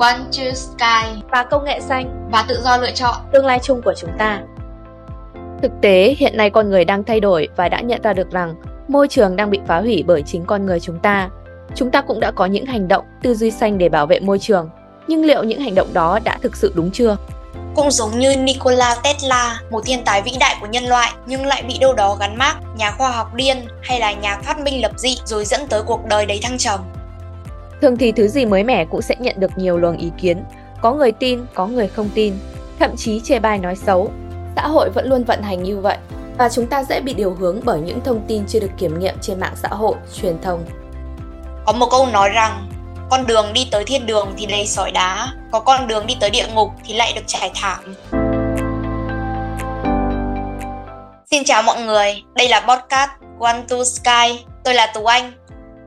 One True Sky và công nghệ xanh và tự do lựa chọn tương lai chung của chúng ta. Thực tế, hiện nay con người đang thay đổi và đã nhận ra được rằng môi trường đang bị phá hủy bởi chính con người chúng ta. Chúng ta cũng đã có những hành động tư duy xanh để bảo vệ môi trường, nhưng liệu những hành động đó đã thực sự đúng chưa? Cũng giống như Nikola Tesla, một thiên tài vĩ đại của nhân loại nhưng lại bị đâu đó gắn mác nhà khoa học điên hay là nhà phát minh lập dị rồi dẫn tới cuộc đời đầy thăng trầm. Thường thì thứ gì mới mẻ cũng sẽ nhận được nhiều luồng ý kiến, có người tin, có người không tin, thậm chí chê bai nói xấu. Xã hội vẫn luôn vận hành như vậy và chúng ta dễ bị điều hướng bởi những thông tin chưa được kiểm nghiệm trên mạng xã hội, truyền thông. Có một câu nói rằng con đường đi tới thiên đường thì đầy sỏi đá, có con đường đi tới địa ngục thì lại được trải thảm. Xin chào mọi người, đây là podcast One to Sky, tôi là Tú Anh.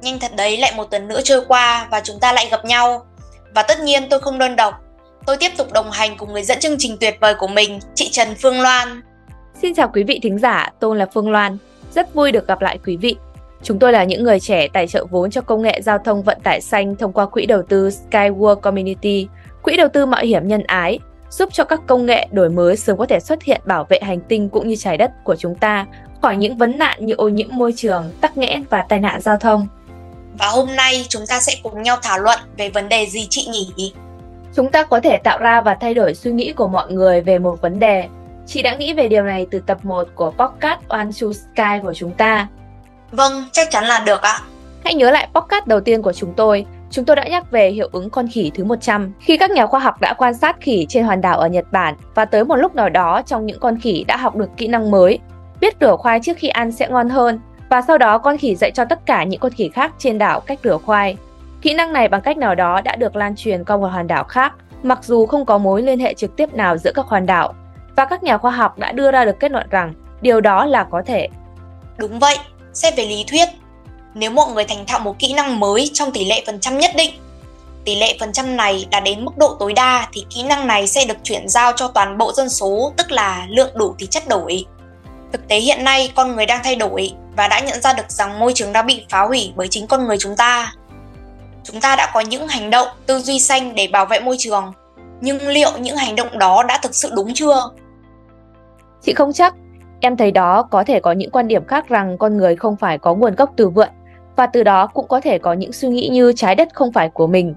Nhanh thật đấy, lại một tuần nữa trôi qua và chúng ta lại gặp nhau. Và tất nhiên tôi không đơn độc, tôi tiếp tục đồng hành cùng người dẫn chương trình tuyệt vời của mình, chị Trần Phương Loan. Xin chào quý vị thính giả, tôi là Phương Loan. Rất vui được gặp lại quý vị. Chúng tôi là những người trẻ tài trợ vốn cho công nghệ giao thông vận tải xanh thông qua quỹ đầu tư Skyward Community, quỹ đầu tư mạo hiểm nhân ái, giúp cho các công nghệ đổi mới sớm có thể xuất hiện bảo vệ hành tinh cũng như trái đất của chúng ta khỏi những vấn nạn như ô nhiễm môi trường, tắc nghẽn và tai nạn giao thông. Và hôm nay chúng ta sẽ cùng nhau thảo luận về vấn đề gì chị nhỉ? Chúng ta có thể tạo ra và thay đổi suy nghĩ của mọi người về một vấn đề. Chị đã nghĩ về điều này từ tập 1 của podcast One to Sky của chúng ta. Vâng, chắc chắn là được ạ. Hãy nhớ lại podcast đầu tiên của chúng tôi. Chúng tôi đã nhắc về hiệu ứng con khỉ thứ 100 khi các nhà khoa học đã quan sát khỉ trên hòn đảo ở Nhật Bản và tới một lúc nào đó trong những con khỉ đã học được kỹ năng mới, biết rửa khoai trước khi ăn sẽ ngon hơn và sau đó con khỉ dạy cho tất cả những con khỉ khác trên đảo cách rửa khoai. Kỹ năng này bằng cách nào đó đã được lan truyền qua một hòn đảo khác, mặc dù không có mối liên hệ trực tiếp nào giữa các hòn đảo. Và các nhà khoa học đã đưa ra được kết luận rằng điều đó là có thể. Đúng vậy, xét về lý thuyết, nếu mọi người thành thạo một kỹ năng mới trong tỷ lệ phần trăm nhất định, tỷ lệ phần trăm này đạt đến mức độ tối đa thì kỹ năng này sẽ được chuyển giao cho toàn bộ dân số, tức là lượng đủ thì chất đổi. Thực tế hiện nay con người đang thay đổi và đã nhận ra được rằng môi trường đã bị phá hủy bởi chính con người chúng ta. Chúng ta đã có những hành động tư duy xanh để bảo vệ môi trường, nhưng liệu những hành động đó đã thực sự đúng chưa? Chị không chắc, em thấy đó có thể có những quan điểm khác rằng con người không phải có nguồn gốc từ vượn và từ đó cũng có thể có những suy nghĩ như trái đất không phải của mình.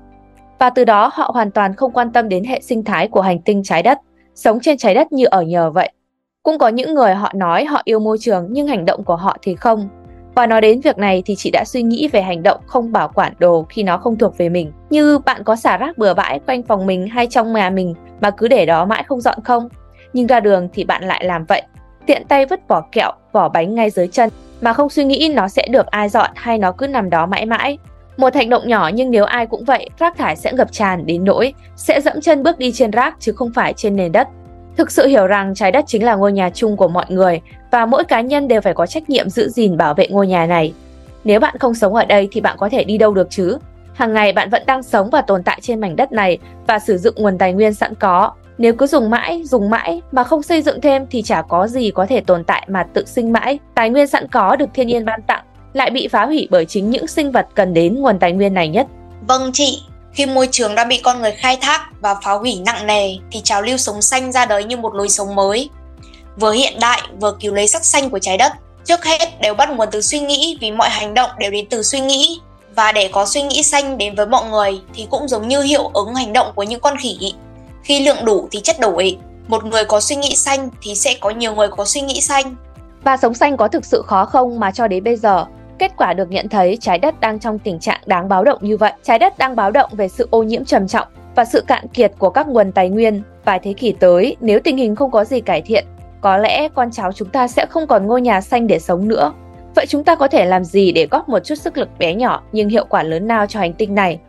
Và từ đó họ hoàn toàn không quan tâm đến hệ sinh thái của hành tinh trái đất, sống trên trái đất như ở nhờ vậy. Cũng có những người họ nói họ yêu môi trường nhưng hành động của họ thì không. Và nói đến việc này thì chị đã suy nghĩ về hành động không bảo quản đồ khi nó không thuộc về mình. Như bạn có xả rác bừa bãi quanh phòng mình hay trong nhà mình mà cứ để đó mãi không dọn không? Nhưng ra đường thì bạn lại làm vậy. Tiện tay vứt vỏ kẹo, vỏ bánh ngay dưới chân mà không suy nghĩ nó sẽ được ai dọn hay nó cứ nằm đó mãi mãi. Một hành động nhỏ nhưng nếu ai cũng vậy, rác thải sẽ ngập tràn đến nỗi sẽ dẫm chân bước đi trên rác chứ không phải trên nền đất. Thực sự hiểu rằng trái đất chính là ngôi nhà chung của mọi người và mỗi cá nhân đều phải có trách nhiệm giữ gìn bảo vệ ngôi nhà này. Nếu bạn không sống ở đây thì bạn có thể đi đâu được chứ? Hàng ngày bạn vẫn đang sống và tồn tại trên mảnh đất này và sử dụng nguồn tài nguyên sẵn có. Nếu cứ dùng mãi, dùng mãi mà không xây dựng thêm thì chả có gì có thể tồn tại mà tự sinh mãi. Tài nguyên sẵn có được thiên nhiên ban tặng lại bị phá hủy bởi chính những sinh vật cần đến nguồn tài nguyên này nhất. Vâng chị, khi môi trường đã bị con người khai thác và phá hủy nặng nề, thì trào lưu sống xanh ra đời như một lối sống mới. Vừa hiện đại, vừa cứu lấy sắc xanh của trái đất. Trước hết đều bắt nguồn từ suy nghĩ vì mọi hành động đều đến từ suy nghĩ. Và để có suy nghĩ xanh đến với mọi người thì cũng giống như hiệu ứng hành động của những con khỉ. Khi lượng đủ thì chất đổi. Một người có suy nghĩ xanh thì sẽ có nhiều người có suy nghĩ xanh. Và sống xanh có thực sự khó không mà cho đến bây giờ Kết quả được nhận thấy trái đất đang trong tình trạng đáng báo động như vậy. Trái đất đang báo động về sự ô nhiễm trầm trọng và sự cạn kiệt của các nguồn tài nguyên. Vài thế kỷ tới, nếu tình hình không có gì cải thiện, có lẽ con cháu chúng ta sẽ không còn ngôi nhà xanh để sống nữa. Vậy chúng ta có thể làm gì để góp một chút sức lực bé nhỏ nhưng hiệu quả lớn nào cho hành tinh này?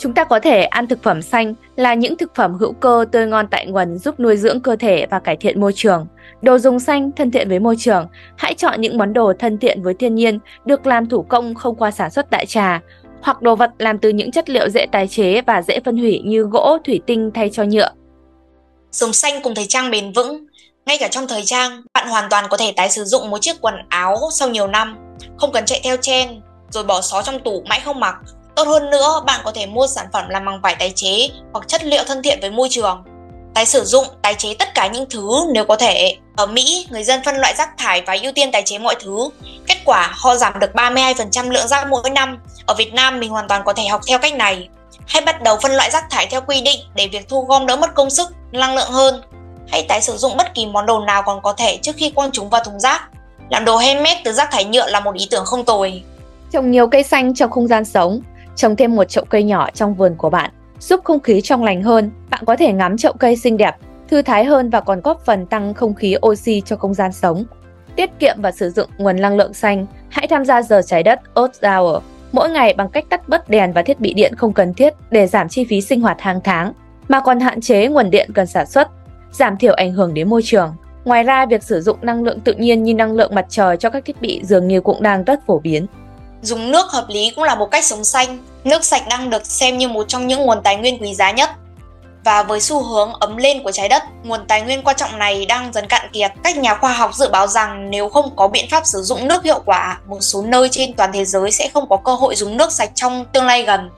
Chúng ta có thể ăn thực phẩm xanh là những thực phẩm hữu cơ tươi ngon tại nguồn giúp nuôi dưỡng cơ thể và cải thiện môi trường. Đồ dùng xanh thân thiện với môi trường, hãy chọn những món đồ thân thiện với thiên nhiên, được làm thủ công không qua sản xuất đại trà, hoặc đồ vật làm từ những chất liệu dễ tái chế và dễ phân hủy như gỗ, thủy tinh thay cho nhựa. Sống xanh cùng thời trang bền vững. Ngay cả trong thời trang, bạn hoàn toàn có thể tái sử dụng một chiếc quần áo sau nhiều năm, không cần chạy theo trend rồi bỏ xó trong tủ mãi không mặc Tốt hơn nữa, bạn có thể mua sản phẩm làm bằng vải tái chế hoặc chất liệu thân thiện với môi trường. Tái sử dụng, tái chế tất cả những thứ nếu có thể. Ở Mỹ, người dân phân loại rác thải và ưu tiên tái chế mọi thứ. Kết quả, họ giảm được 32% lượng rác mỗi năm. Ở Việt Nam, mình hoàn toàn có thể học theo cách này. Hãy bắt đầu phân loại rác thải theo quy định để việc thu gom đỡ mất công sức, năng lượng hơn. Hãy tái sử dụng bất kỳ món đồ nào còn có thể trước khi quăng chúng vào thùng rác. Làm đồ handmade từ rác thải nhựa là một ý tưởng không tồi. Trồng nhiều cây xanh trong không gian sống, trồng thêm một chậu cây nhỏ trong vườn của bạn, giúp không khí trong lành hơn. Bạn có thể ngắm chậu cây xinh đẹp, thư thái hơn và còn góp phần tăng không khí oxy cho không gian sống. Tiết kiệm và sử dụng nguồn năng lượng xanh, hãy tham gia giờ trái đất Earth Hour mỗi ngày bằng cách tắt bớt đèn và thiết bị điện không cần thiết để giảm chi phí sinh hoạt hàng tháng, mà còn hạn chế nguồn điện cần sản xuất, giảm thiểu ảnh hưởng đến môi trường. Ngoài ra, việc sử dụng năng lượng tự nhiên như năng lượng mặt trời cho các thiết bị dường như cũng đang rất phổ biến. Dùng nước hợp lý cũng là một cách sống xanh. Nước sạch đang được xem như một trong những nguồn tài nguyên quý giá nhất. Và với xu hướng ấm lên của trái đất, nguồn tài nguyên quan trọng này đang dần cạn kiệt. Các nhà khoa học dự báo rằng nếu không có biện pháp sử dụng nước hiệu quả, một số nơi trên toàn thế giới sẽ không có cơ hội dùng nước sạch trong tương lai gần.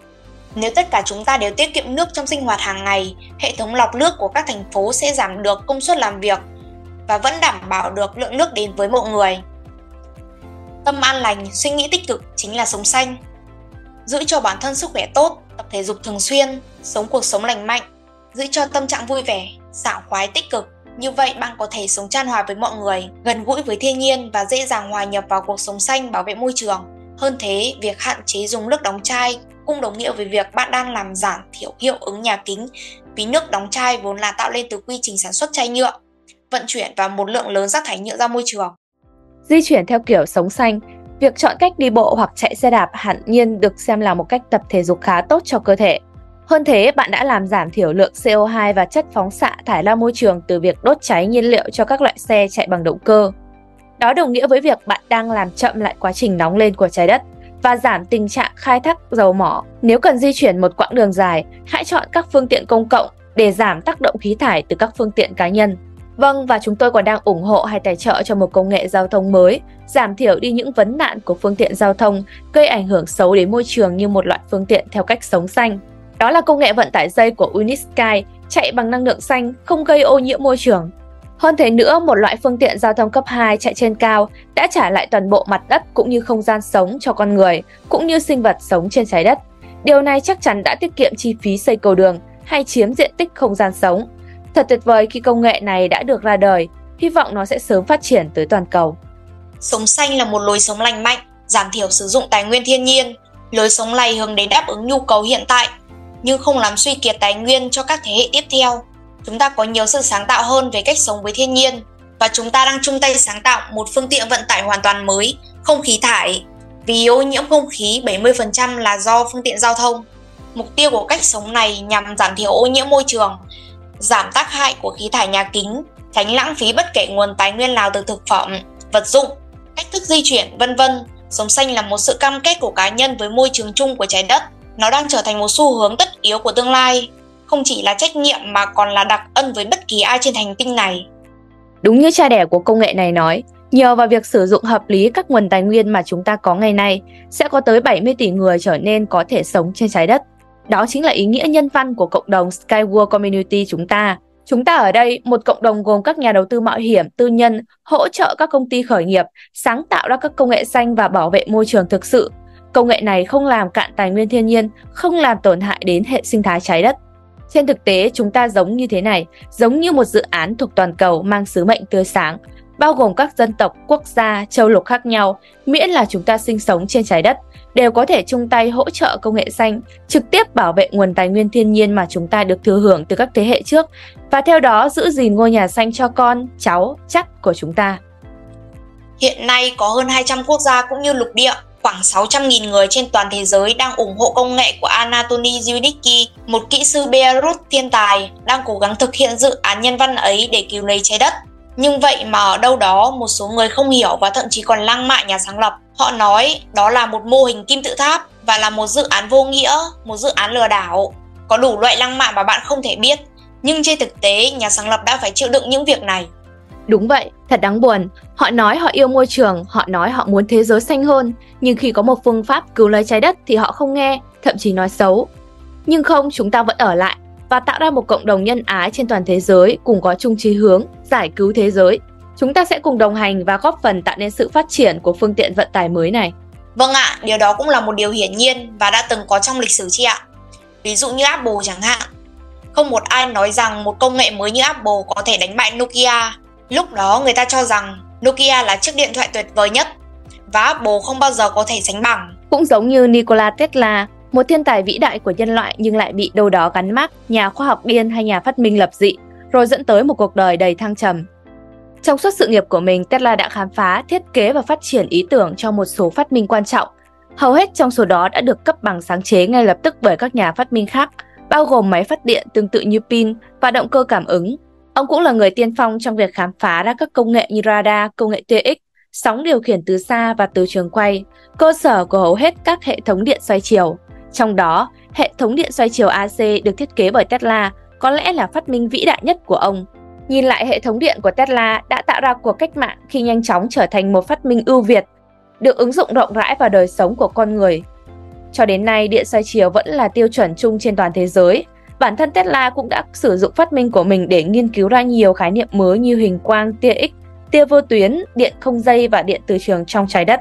Nếu tất cả chúng ta đều tiết kiệm nước trong sinh hoạt hàng ngày, hệ thống lọc nước của các thành phố sẽ giảm được công suất làm việc và vẫn đảm bảo được lượng nước đến với mọi người. Tâm an lành, suy nghĩ tích cực chính là sống xanh. Giữ cho bản thân sức khỏe tốt, tập thể dục thường xuyên, sống cuộc sống lành mạnh, giữ cho tâm trạng vui vẻ, sảng khoái tích cực. Như vậy bạn có thể sống chan hòa với mọi người, gần gũi với thiên nhiên và dễ dàng hòa nhập vào cuộc sống xanh bảo vệ môi trường. Hơn thế, việc hạn chế dùng nước đóng chai cũng đồng nghĩa với việc bạn đang làm giảm thiểu hiệu ứng nhà kính vì nước đóng chai vốn là tạo lên từ quy trình sản xuất chai nhựa, vận chuyển và một lượng lớn rác thải nhựa ra môi trường. Di chuyển theo kiểu sống xanh, việc chọn cách đi bộ hoặc chạy xe đạp hẳn nhiên được xem là một cách tập thể dục khá tốt cho cơ thể. Hơn thế, bạn đã làm giảm thiểu lượng CO2 và chất phóng xạ thải ra môi trường từ việc đốt cháy nhiên liệu cho các loại xe chạy bằng động cơ. Đó đồng nghĩa với việc bạn đang làm chậm lại quá trình nóng lên của trái đất và giảm tình trạng khai thác dầu mỏ. Nếu cần di chuyển một quãng đường dài, hãy chọn các phương tiện công cộng để giảm tác động khí thải từ các phương tiện cá nhân. Vâng, và chúng tôi còn đang ủng hộ hay tài trợ cho một công nghệ giao thông mới, giảm thiểu đi những vấn nạn của phương tiện giao thông gây ảnh hưởng xấu đến môi trường như một loại phương tiện theo cách sống xanh. Đó là công nghệ vận tải dây của Unisky, chạy bằng năng lượng xanh, không gây ô nhiễm môi trường. Hơn thế nữa, một loại phương tiện giao thông cấp 2 chạy trên cao đã trả lại toàn bộ mặt đất cũng như không gian sống cho con người, cũng như sinh vật sống trên trái đất. Điều này chắc chắn đã tiết kiệm chi phí xây cầu đường hay chiếm diện tích không gian sống. Thật tuyệt vời khi công nghệ này đã được ra đời, hy vọng nó sẽ sớm phát triển tới toàn cầu. Sống xanh là một lối sống lành mạnh, giảm thiểu sử dụng tài nguyên thiên nhiên. Lối sống này hướng đến đáp ứng nhu cầu hiện tại nhưng không làm suy kiệt tài nguyên cho các thế hệ tiếp theo. Chúng ta có nhiều sự sáng tạo hơn về cách sống với thiên nhiên và chúng ta đang chung tay sáng tạo một phương tiện vận tải hoàn toàn mới, không khí thải. Vì ô nhiễm không khí 70% là do phương tiện giao thông. Mục tiêu của cách sống này nhằm giảm thiểu ô nhiễm môi trường, giảm tác hại của khí thải nhà kính, tránh lãng phí bất kể nguồn tài nguyên nào từ thực phẩm, vật dụng, cách thức di chuyển, vân vân. Sống xanh là một sự cam kết của cá nhân với môi trường chung của trái đất nó đang trở thành một xu hướng tất yếu của tương lai, không chỉ là trách nhiệm mà còn là đặc ân với bất kỳ ai trên hành tinh này. Đúng như cha đẻ của công nghệ này nói, nhờ vào việc sử dụng hợp lý các nguồn tài nguyên mà chúng ta có ngày nay, sẽ có tới 70 tỷ người trở nên có thể sống trên trái đất. Đó chính là ý nghĩa nhân văn của cộng đồng Skyward Community chúng ta. Chúng ta ở đây, một cộng đồng gồm các nhà đầu tư mạo hiểm, tư nhân, hỗ trợ các công ty khởi nghiệp, sáng tạo ra các công nghệ xanh và bảo vệ môi trường thực sự Công nghệ này không làm cạn tài nguyên thiên nhiên, không làm tổn hại đến hệ sinh thái trái đất. Trên thực tế, chúng ta giống như thế này, giống như một dự án thuộc toàn cầu mang sứ mệnh tươi sáng, bao gồm các dân tộc, quốc gia, châu lục khác nhau, miễn là chúng ta sinh sống trên trái đất, đều có thể chung tay hỗ trợ công nghệ xanh, trực tiếp bảo vệ nguồn tài nguyên thiên nhiên mà chúng ta được thừa hưởng từ các thế hệ trước và theo đó giữ gìn ngôi nhà xanh cho con, cháu, chắc của chúng ta. Hiện nay có hơn 200 quốc gia cũng như lục địa Khoảng 600.000 người trên toàn thế giới đang ủng hộ công nghệ của Anatoly Zwinicki, một kỹ sư beirut thiên tài, đang cố gắng thực hiện dự án nhân văn ấy để cứu lấy trái đất. Nhưng vậy mà ở đâu đó một số người không hiểu và thậm chí còn lăng mạ nhà sáng lập. Họ nói đó là một mô hình kim tự tháp và là một dự án vô nghĩa, một dự án lừa đảo. Có đủ loại lăng mạ mà bạn không thể biết, nhưng trên thực tế nhà sáng lập đã phải chịu đựng những việc này. Đúng vậy, thật đáng buồn. Họ nói họ yêu môi trường, họ nói họ muốn thế giới xanh hơn, nhưng khi có một phương pháp cứu lấy trái đất thì họ không nghe, thậm chí nói xấu. Nhưng không, chúng ta vẫn ở lại và tạo ra một cộng đồng nhân ái trên toàn thế giới cùng có chung chí hướng, giải cứu thế giới. Chúng ta sẽ cùng đồng hành và góp phần tạo nên sự phát triển của phương tiện vận tải mới này. Vâng ạ, điều đó cũng là một điều hiển nhiên và đã từng có trong lịch sử chị ạ. Ví dụ như Apple chẳng hạn. Không một ai nói rằng một công nghệ mới như Apple có thể đánh bại Nokia. Lúc đó người ta cho rằng Nokia là chiếc điện thoại tuyệt vời nhất và Apple không bao giờ có thể sánh bằng. Cũng giống như Nikola Tesla, một thiên tài vĩ đại của nhân loại nhưng lại bị đâu đó gắn mác nhà khoa học điên hay nhà phát minh lập dị, rồi dẫn tới một cuộc đời đầy thăng trầm. Trong suốt sự nghiệp của mình, Tesla đã khám phá, thiết kế và phát triển ý tưởng cho một số phát minh quan trọng. Hầu hết trong số đó đã được cấp bằng sáng chế ngay lập tức bởi các nhà phát minh khác, bao gồm máy phát điện tương tự như pin và động cơ cảm ứng. Ông cũng là người tiên phong trong việc khám phá ra các công nghệ như radar, công nghệ TX, sóng điều khiển từ xa và từ trường quay, cơ sở của hầu hết các hệ thống điện xoay chiều. Trong đó, hệ thống điện xoay chiều AC được thiết kế bởi Tesla có lẽ là phát minh vĩ đại nhất của ông. Nhìn lại hệ thống điện của Tesla đã tạo ra cuộc cách mạng khi nhanh chóng trở thành một phát minh ưu việt, được ứng dụng rộng rãi vào đời sống của con người. Cho đến nay, điện xoay chiều vẫn là tiêu chuẩn chung trên toàn thế giới. Bản thân Tesla cũng đã sử dụng phát minh của mình để nghiên cứu ra nhiều khái niệm mới như hình quang, tia X, tia vô tuyến, điện không dây và điện từ trường trong trái đất.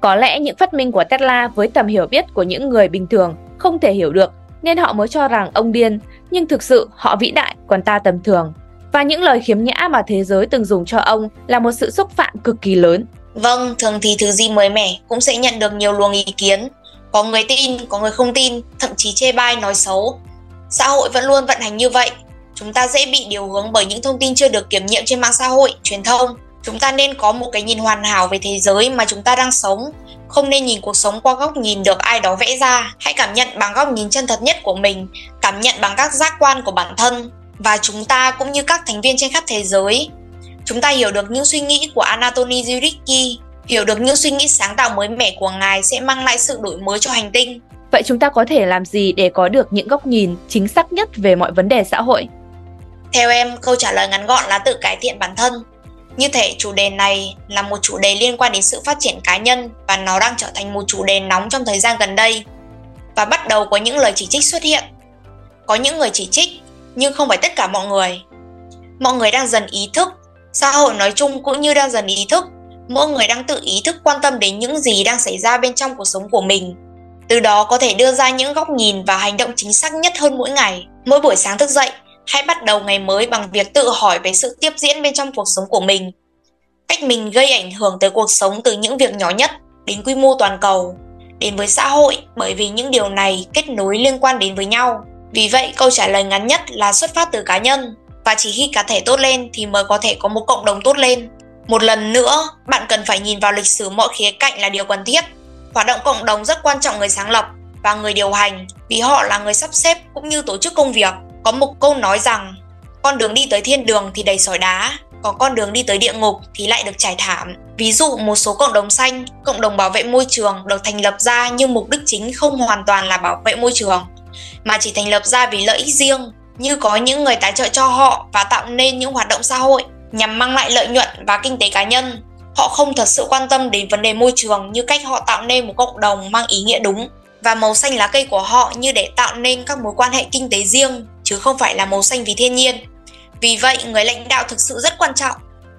Có lẽ những phát minh của Tesla với tầm hiểu biết của những người bình thường không thể hiểu được nên họ mới cho rằng ông điên, nhưng thực sự họ vĩ đại còn ta tầm thường. Và những lời khiếm nhã mà thế giới từng dùng cho ông là một sự xúc phạm cực kỳ lớn. Vâng, thường thì thứ gì mới mẻ cũng sẽ nhận được nhiều luồng ý kiến. Có người tin, có người không tin, thậm chí chê bai nói xấu. Xã hội vẫn luôn vận hành như vậy. Chúng ta dễ bị điều hướng bởi những thông tin chưa được kiểm nghiệm trên mạng xã hội, truyền thông chúng ta nên có một cái nhìn hoàn hảo về thế giới mà chúng ta đang sống. Không nên nhìn cuộc sống qua góc nhìn được ai đó vẽ ra. Hãy cảm nhận bằng góc nhìn chân thật nhất của mình cảm nhận bằng các giác quan của bản thân và chúng ta cũng như các thành viên trên khắp thế giới. Chúng ta hiểu được những suy nghĩ của Anatoly Zuricki hiểu được những suy nghĩ sáng tạo mới mẻ của ngài sẽ mang lại sự đổi mới cho hành tinh. Vậy chúng ta có thể làm gì để có được những góc nhìn chính xác nhất về mọi vấn đề xã hội? Theo em câu trả lời ngắn gọn là tự cải thiện bản thân như thể chủ đề này là một chủ đề liên quan đến sự phát triển cá nhân và nó đang trở thành một chủ đề nóng trong thời gian gần đây. Và bắt đầu có những lời chỉ trích xuất hiện. Có những người chỉ trích, nhưng không phải tất cả mọi người. Mọi người đang dần ý thức, xã hội nói chung cũng như đang dần ý thức, mỗi người đang tự ý thức quan tâm đến những gì đang xảy ra bên trong cuộc sống của mình. Từ đó có thể đưa ra những góc nhìn và hành động chính xác nhất hơn mỗi ngày. Mỗi buổi sáng thức dậy, Hãy bắt đầu ngày mới bằng việc tự hỏi về sự tiếp diễn bên trong cuộc sống của mình. Cách mình gây ảnh hưởng tới cuộc sống từ những việc nhỏ nhất đến quy mô toàn cầu, đến với xã hội bởi vì những điều này kết nối liên quan đến với nhau. Vì vậy, câu trả lời ngắn nhất là xuất phát từ cá nhân và chỉ khi cá thể tốt lên thì mới có thể có một cộng đồng tốt lên. Một lần nữa, bạn cần phải nhìn vào lịch sử mọi khía cạnh là điều cần thiết. Hoạt động cộng đồng rất quan trọng người sáng lập và người điều hành vì họ là người sắp xếp cũng như tổ chức công việc có một câu nói rằng con đường đi tới thiên đường thì đầy sỏi đá, còn con đường đi tới địa ngục thì lại được trải thảm. Ví dụ một số cộng đồng xanh, cộng đồng bảo vệ môi trường được thành lập ra nhưng mục đích chính không hoàn toàn là bảo vệ môi trường, mà chỉ thành lập ra vì lợi ích riêng, như có những người tài trợ cho họ và tạo nên những hoạt động xã hội nhằm mang lại lợi nhuận và kinh tế cá nhân. Họ không thật sự quan tâm đến vấn đề môi trường như cách họ tạo nên một cộng đồng mang ý nghĩa đúng và màu xanh lá cây của họ như để tạo nên các mối quan hệ kinh tế riêng chứ không phải là màu xanh vì thiên nhiên. Vì vậy, người lãnh đạo thực sự rất quan trọng.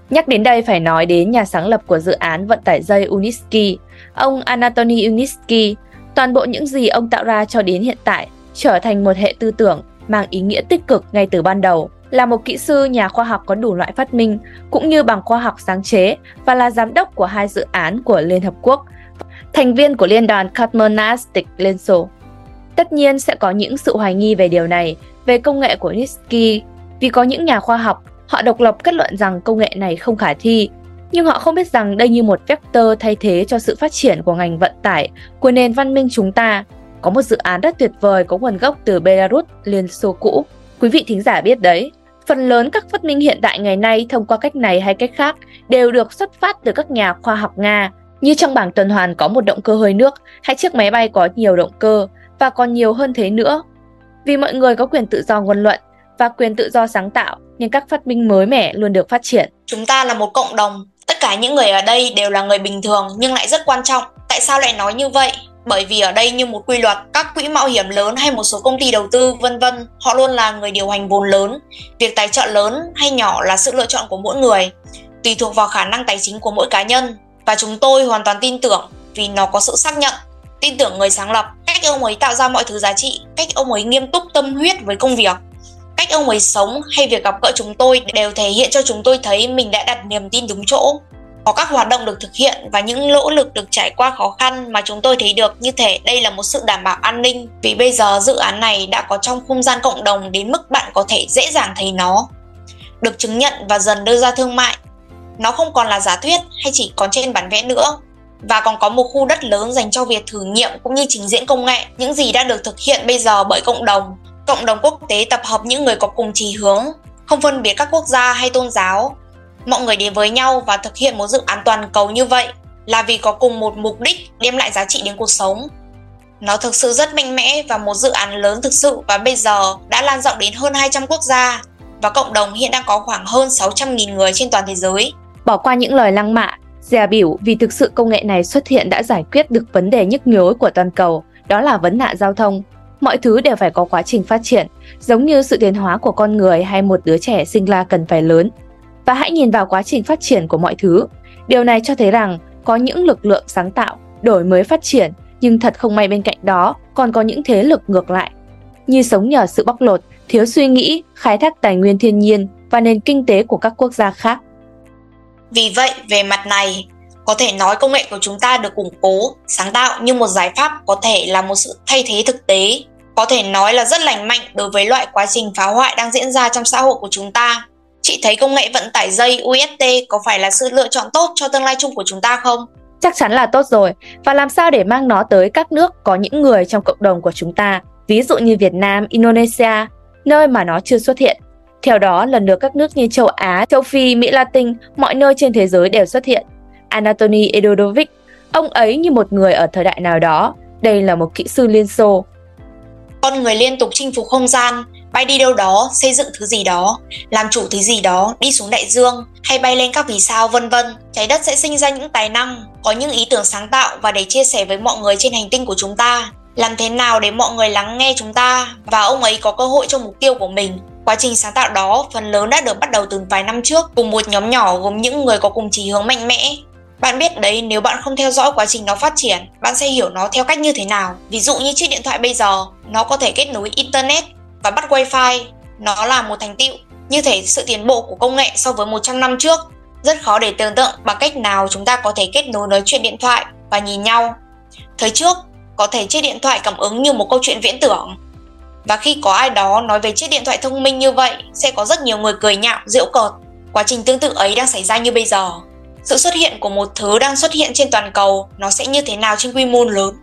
Nhắc đến đây phải nói đến nhà sáng lập của dự án vận tải dây Uniski, ông Anatoly Uniski. Toàn bộ những gì ông tạo ra cho đến hiện tại trở thành một hệ tư tưởng mang ý nghĩa tích cực ngay từ ban đầu. Là một kỹ sư nhà khoa học có đủ loại phát minh, cũng như bằng khoa học sáng chế và là giám đốc của hai dự án của Liên Hợp Quốc, thành viên của Liên đoàn Cosmonautic Liên Xô. Tất nhiên sẽ có những sự hoài nghi về điều này về công nghệ của Nitsky vì có những nhà khoa học họ độc lập kết luận rằng công nghệ này không khả thi, nhưng họ không biết rằng đây như một vector thay thế cho sự phát triển của ngành vận tải của nền văn minh chúng ta. Có một dự án rất tuyệt vời có nguồn gốc từ Belarus, Liên Xô cũ. Quý vị thính giả biết đấy, phần lớn các phát minh hiện đại ngày nay thông qua cách này hay cách khác đều được xuất phát từ các nhà khoa học Nga. Như trong bảng tuần hoàn có một động cơ hơi nước hay chiếc máy bay có nhiều động cơ và còn nhiều hơn thế nữa vì mọi người có quyền tự do ngôn luận và quyền tự do sáng tạo nên các phát minh mới mẻ luôn được phát triển. Chúng ta là một cộng đồng, tất cả những người ở đây đều là người bình thường nhưng lại rất quan trọng. Tại sao lại nói như vậy? Bởi vì ở đây như một quy luật, các quỹ mạo hiểm lớn hay một số công ty đầu tư vân vân, họ luôn là người điều hành vốn lớn. Việc tài trợ lớn hay nhỏ là sự lựa chọn của mỗi người, tùy thuộc vào khả năng tài chính của mỗi cá nhân và chúng tôi hoàn toàn tin tưởng vì nó có sự xác nhận tin tưởng người sáng lập, cách ông ấy tạo ra mọi thứ giá trị, cách ông ấy nghiêm túc tâm huyết với công việc, cách ông ấy sống hay việc gặp gỡ chúng tôi đều thể hiện cho chúng tôi thấy mình đã đặt niềm tin đúng chỗ. Có các hoạt động được thực hiện và những nỗ lực được trải qua khó khăn mà chúng tôi thấy được như thể đây là một sự đảm bảo an ninh. Vì bây giờ dự án này đã có trong không gian cộng đồng đến mức bạn có thể dễ dàng thấy nó được chứng nhận và dần đưa ra thương mại. Nó không còn là giả thuyết hay chỉ còn trên bản vẽ nữa và còn có một khu đất lớn dành cho việc thử nghiệm cũng như trình diễn công nghệ. Những gì đã được thực hiện bây giờ bởi cộng đồng. Cộng đồng quốc tế tập hợp những người có cùng chí hướng không phân biệt các quốc gia hay tôn giáo. Mọi người đến với nhau và thực hiện một dự án toàn cầu như vậy là vì có cùng một mục đích đem lại giá trị đến cuộc sống. Nó thực sự rất mạnh mẽ và một dự án lớn thực sự và bây giờ đã lan rộng đến hơn 200 quốc gia. Và cộng đồng hiện đang có khoảng hơn 600.000 người trên toàn thế giới. Bỏ qua những lời lăng mạ, dè biểu vì thực sự công nghệ này xuất hiện đã giải quyết được vấn đề nhức nhối của toàn cầu, đó là vấn nạn giao thông. Mọi thứ đều phải có quá trình phát triển, giống như sự tiến hóa của con người hay một đứa trẻ sinh ra cần phải lớn. Và hãy nhìn vào quá trình phát triển của mọi thứ. Điều này cho thấy rằng có những lực lượng sáng tạo, đổi mới phát triển, nhưng thật không may bên cạnh đó còn có những thế lực ngược lại, như sống nhờ sự bóc lột, thiếu suy nghĩ, khai thác tài nguyên thiên nhiên và nền kinh tế của các quốc gia khác. Vì vậy, về mặt này, có thể nói công nghệ của chúng ta được củng cố, sáng tạo như một giải pháp có thể là một sự thay thế thực tế, có thể nói là rất lành mạnh đối với loại quá trình phá hoại đang diễn ra trong xã hội của chúng ta. Chị thấy công nghệ vận tải dây UST có phải là sự lựa chọn tốt cho tương lai chung của chúng ta không? Chắc chắn là tốt rồi. Và làm sao để mang nó tới các nước có những người trong cộng đồng của chúng ta, ví dụ như Việt Nam, Indonesia, nơi mà nó chưa xuất hiện. Theo đó, lần lượt các nước như châu Á, châu Phi, Mỹ Latin, mọi nơi trên thế giới đều xuất hiện. Anatoly Edodovic, ông ấy như một người ở thời đại nào đó, đây là một kỹ sư Liên Xô. Con người liên tục chinh phục không gian, bay đi đâu đó, xây dựng thứ gì đó, làm chủ thứ gì đó, đi xuống đại dương hay bay lên các vì sao vân vân. Trái đất sẽ sinh ra những tài năng, có những ý tưởng sáng tạo và để chia sẻ với mọi người trên hành tinh của chúng ta. Làm thế nào để mọi người lắng nghe chúng ta và ông ấy có cơ hội cho mục tiêu của mình Quá trình sáng tạo đó phần lớn đã được bắt đầu từ vài năm trước cùng một nhóm nhỏ gồm những người có cùng chí hướng mạnh mẽ. Bạn biết đấy, nếu bạn không theo dõi quá trình nó phát triển, bạn sẽ hiểu nó theo cách như thế nào. Ví dụ như chiếc điện thoại bây giờ, nó có thể kết nối internet và bắt wifi. Nó là một thành tựu. Như thể sự tiến bộ của công nghệ so với 100 năm trước. Rất khó để tưởng tượng bằng cách nào chúng ta có thể kết nối nói chuyện điện thoại và nhìn nhau. Thời trước, có thể chiếc điện thoại cảm ứng như một câu chuyện viễn tưởng và khi có ai đó nói về chiếc điện thoại thông minh như vậy, sẽ có rất nhiều người cười nhạo, giễu cợt. Quá trình tương tự ấy đang xảy ra như bây giờ. Sự xuất hiện của một thứ đang xuất hiện trên toàn cầu, nó sẽ như thế nào trên quy mô lớn?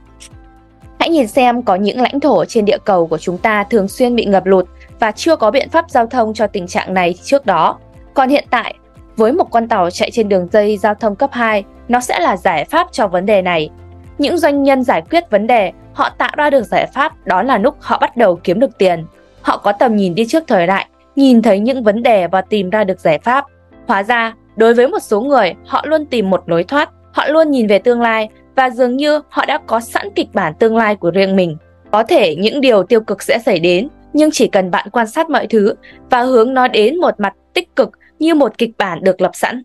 Hãy nhìn xem có những lãnh thổ trên địa cầu của chúng ta thường xuyên bị ngập lụt và chưa có biện pháp giao thông cho tình trạng này trước đó. Còn hiện tại, với một con tàu chạy trên đường dây giao thông cấp 2, nó sẽ là giải pháp cho vấn đề này. Những doanh nhân giải quyết vấn đề họ tạo ra được giải pháp đó là lúc họ bắt đầu kiếm được tiền. Họ có tầm nhìn đi trước thời đại, nhìn thấy những vấn đề và tìm ra được giải pháp. Hóa ra, đối với một số người, họ luôn tìm một lối thoát, họ luôn nhìn về tương lai và dường như họ đã có sẵn kịch bản tương lai của riêng mình. Có thể những điều tiêu cực sẽ xảy đến, nhưng chỉ cần bạn quan sát mọi thứ và hướng nó đến một mặt tích cực như một kịch bản được lập sẵn.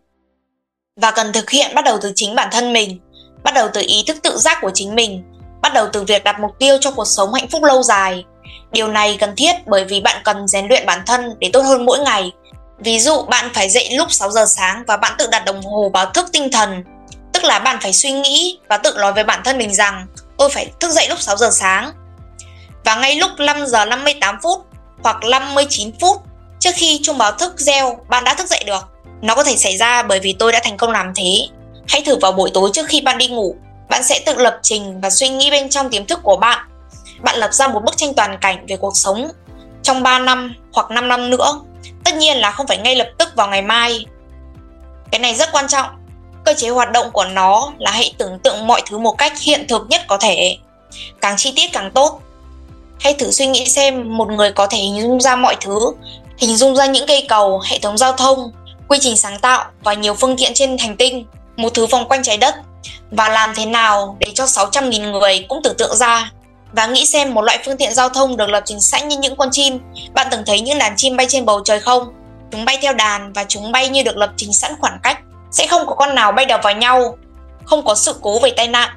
Và cần thực hiện bắt đầu từ chính bản thân mình, bắt đầu từ ý thức tự giác của chính mình bắt đầu từ việc đặt mục tiêu cho cuộc sống hạnh phúc lâu dài. Điều này cần thiết bởi vì bạn cần rèn luyện bản thân để tốt hơn mỗi ngày. Ví dụ bạn phải dậy lúc 6 giờ sáng và bạn tự đặt đồng hồ báo thức tinh thần, tức là bạn phải suy nghĩ và tự nói với bản thân mình rằng tôi phải thức dậy lúc 6 giờ sáng. Và ngay lúc 5 giờ 58 phút hoặc 59 phút trước khi chuông báo thức reo, bạn đã thức dậy được. Nó có thể xảy ra bởi vì tôi đã thành công làm thế. Hãy thử vào buổi tối trước khi bạn đi ngủ bạn sẽ tự lập trình và suy nghĩ bên trong tiềm thức của bạn. Bạn lập ra một bức tranh toàn cảnh về cuộc sống trong 3 năm hoặc 5 năm nữa. Tất nhiên là không phải ngay lập tức vào ngày mai. Cái này rất quan trọng. Cơ chế hoạt động của nó là hãy tưởng tượng mọi thứ một cách hiện thực nhất có thể. Càng chi tiết càng tốt. Hãy thử suy nghĩ xem một người có thể hình dung ra mọi thứ Hình dung ra những cây cầu, hệ thống giao thông, quy trình sáng tạo và nhiều phương tiện trên hành tinh, một thứ vòng quanh trái đất và làm thế nào để cho 600.000 người cũng tưởng tượng ra và nghĩ xem một loại phương tiện giao thông được lập trình sẵn như những con chim. Bạn từng thấy những đàn chim bay trên bầu trời không? Chúng bay theo đàn và chúng bay như được lập trình sẵn khoảng cách. Sẽ không có con nào bay đập vào nhau, không có sự cố về tai nạn.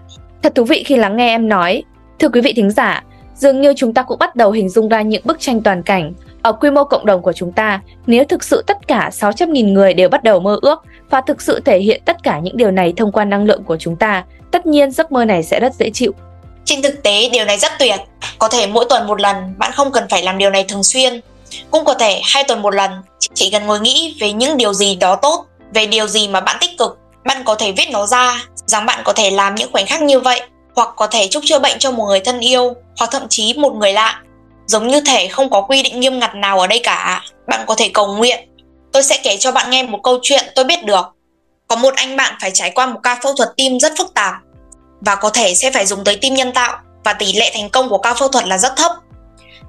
Thật thú vị khi lắng nghe em nói. Thưa quý vị thính giả, dường như chúng ta cũng bắt đầu hình dung ra những bức tranh toàn cảnh. Ở quy mô cộng đồng của chúng ta, nếu thực sự tất cả 600.000 người đều bắt đầu mơ ước và thực sự thể hiện tất cả những điều này thông qua năng lượng của chúng ta, tất nhiên giấc mơ này sẽ rất dễ chịu. Trên thực tế, điều này rất tuyệt. Có thể mỗi tuần một lần, bạn không cần phải làm điều này thường xuyên. Cũng có thể hai tuần một lần, chỉ cần ngồi nghĩ về những điều gì đó tốt, về điều gì mà bạn tích cực. Bạn có thể viết nó ra, rằng bạn có thể làm những khoảnh khắc như vậy, hoặc có thể chúc chữa bệnh cho một người thân yêu, hoặc thậm chí một người lạ. Giống như thể không có quy định nghiêm ngặt nào ở đây cả, bạn có thể cầu nguyện. Tôi sẽ kể cho bạn nghe một câu chuyện tôi biết được. Có một anh bạn phải trải qua một ca phẫu thuật tim rất phức tạp và có thể sẽ phải dùng tới tim nhân tạo và tỷ lệ thành công của ca phẫu thuật là rất thấp.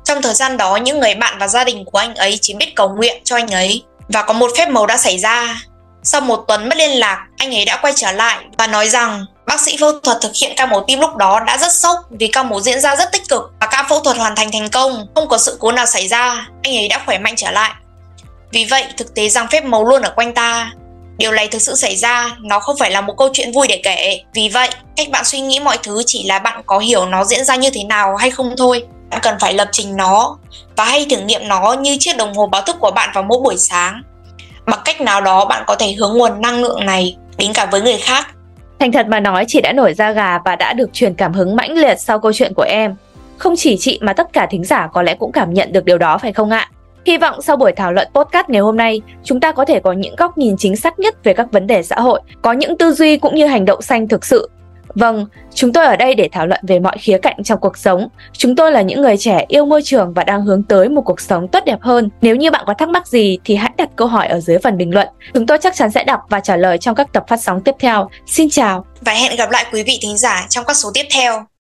Trong thời gian đó, những người bạn và gia đình của anh ấy chỉ biết cầu nguyện cho anh ấy và có một phép màu đã xảy ra. Sau một tuần mất liên lạc, anh ấy đã quay trở lại và nói rằng bác sĩ phẫu thuật thực hiện ca mổ tim lúc đó đã rất sốc vì ca mổ diễn ra rất tích cực và ca phẫu thuật hoàn thành thành công, không có sự cố nào xảy ra, anh ấy đã khỏe mạnh trở lại. Vì vậy, thực tế rằng phép màu luôn ở quanh ta Điều này thực sự xảy ra, nó không phải là một câu chuyện vui để kể. Vì vậy, cách bạn suy nghĩ mọi thứ chỉ là bạn có hiểu nó diễn ra như thế nào hay không thôi. Bạn cần phải lập trình nó và hay thử nghiệm nó như chiếc đồng hồ báo thức của bạn vào mỗi buổi sáng. Bằng cách nào đó bạn có thể hướng nguồn năng lượng này đến cả với người khác. Thành thật mà nói, chị đã nổi da gà và đã được truyền cảm hứng mãnh liệt sau câu chuyện của em. Không chỉ chị mà tất cả thính giả có lẽ cũng cảm nhận được điều đó phải không ạ? Hy vọng sau buổi thảo luận podcast ngày hôm nay, chúng ta có thể có những góc nhìn chính xác nhất về các vấn đề xã hội, có những tư duy cũng như hành động xanh thực sự. Vâng, chúng tôi ở đây để thảo luận về mọi khía cạnh trong cuộc sống. Chúng tôi là những người trẻ yêu môi trường và đang hướng tới một cuộc sống tốt đẹp hơn. Nếu như bạn có thắc mắc gì thì hãy đặt câu hỏi ở dưới phần bình luận. Chúng tôi chắc chắn sẽ đọc và trả lời trong các tập phát sóng tiếp theo. Xin chào và hẹn gặp lại quý vị thính giả trong các số tiếp theo.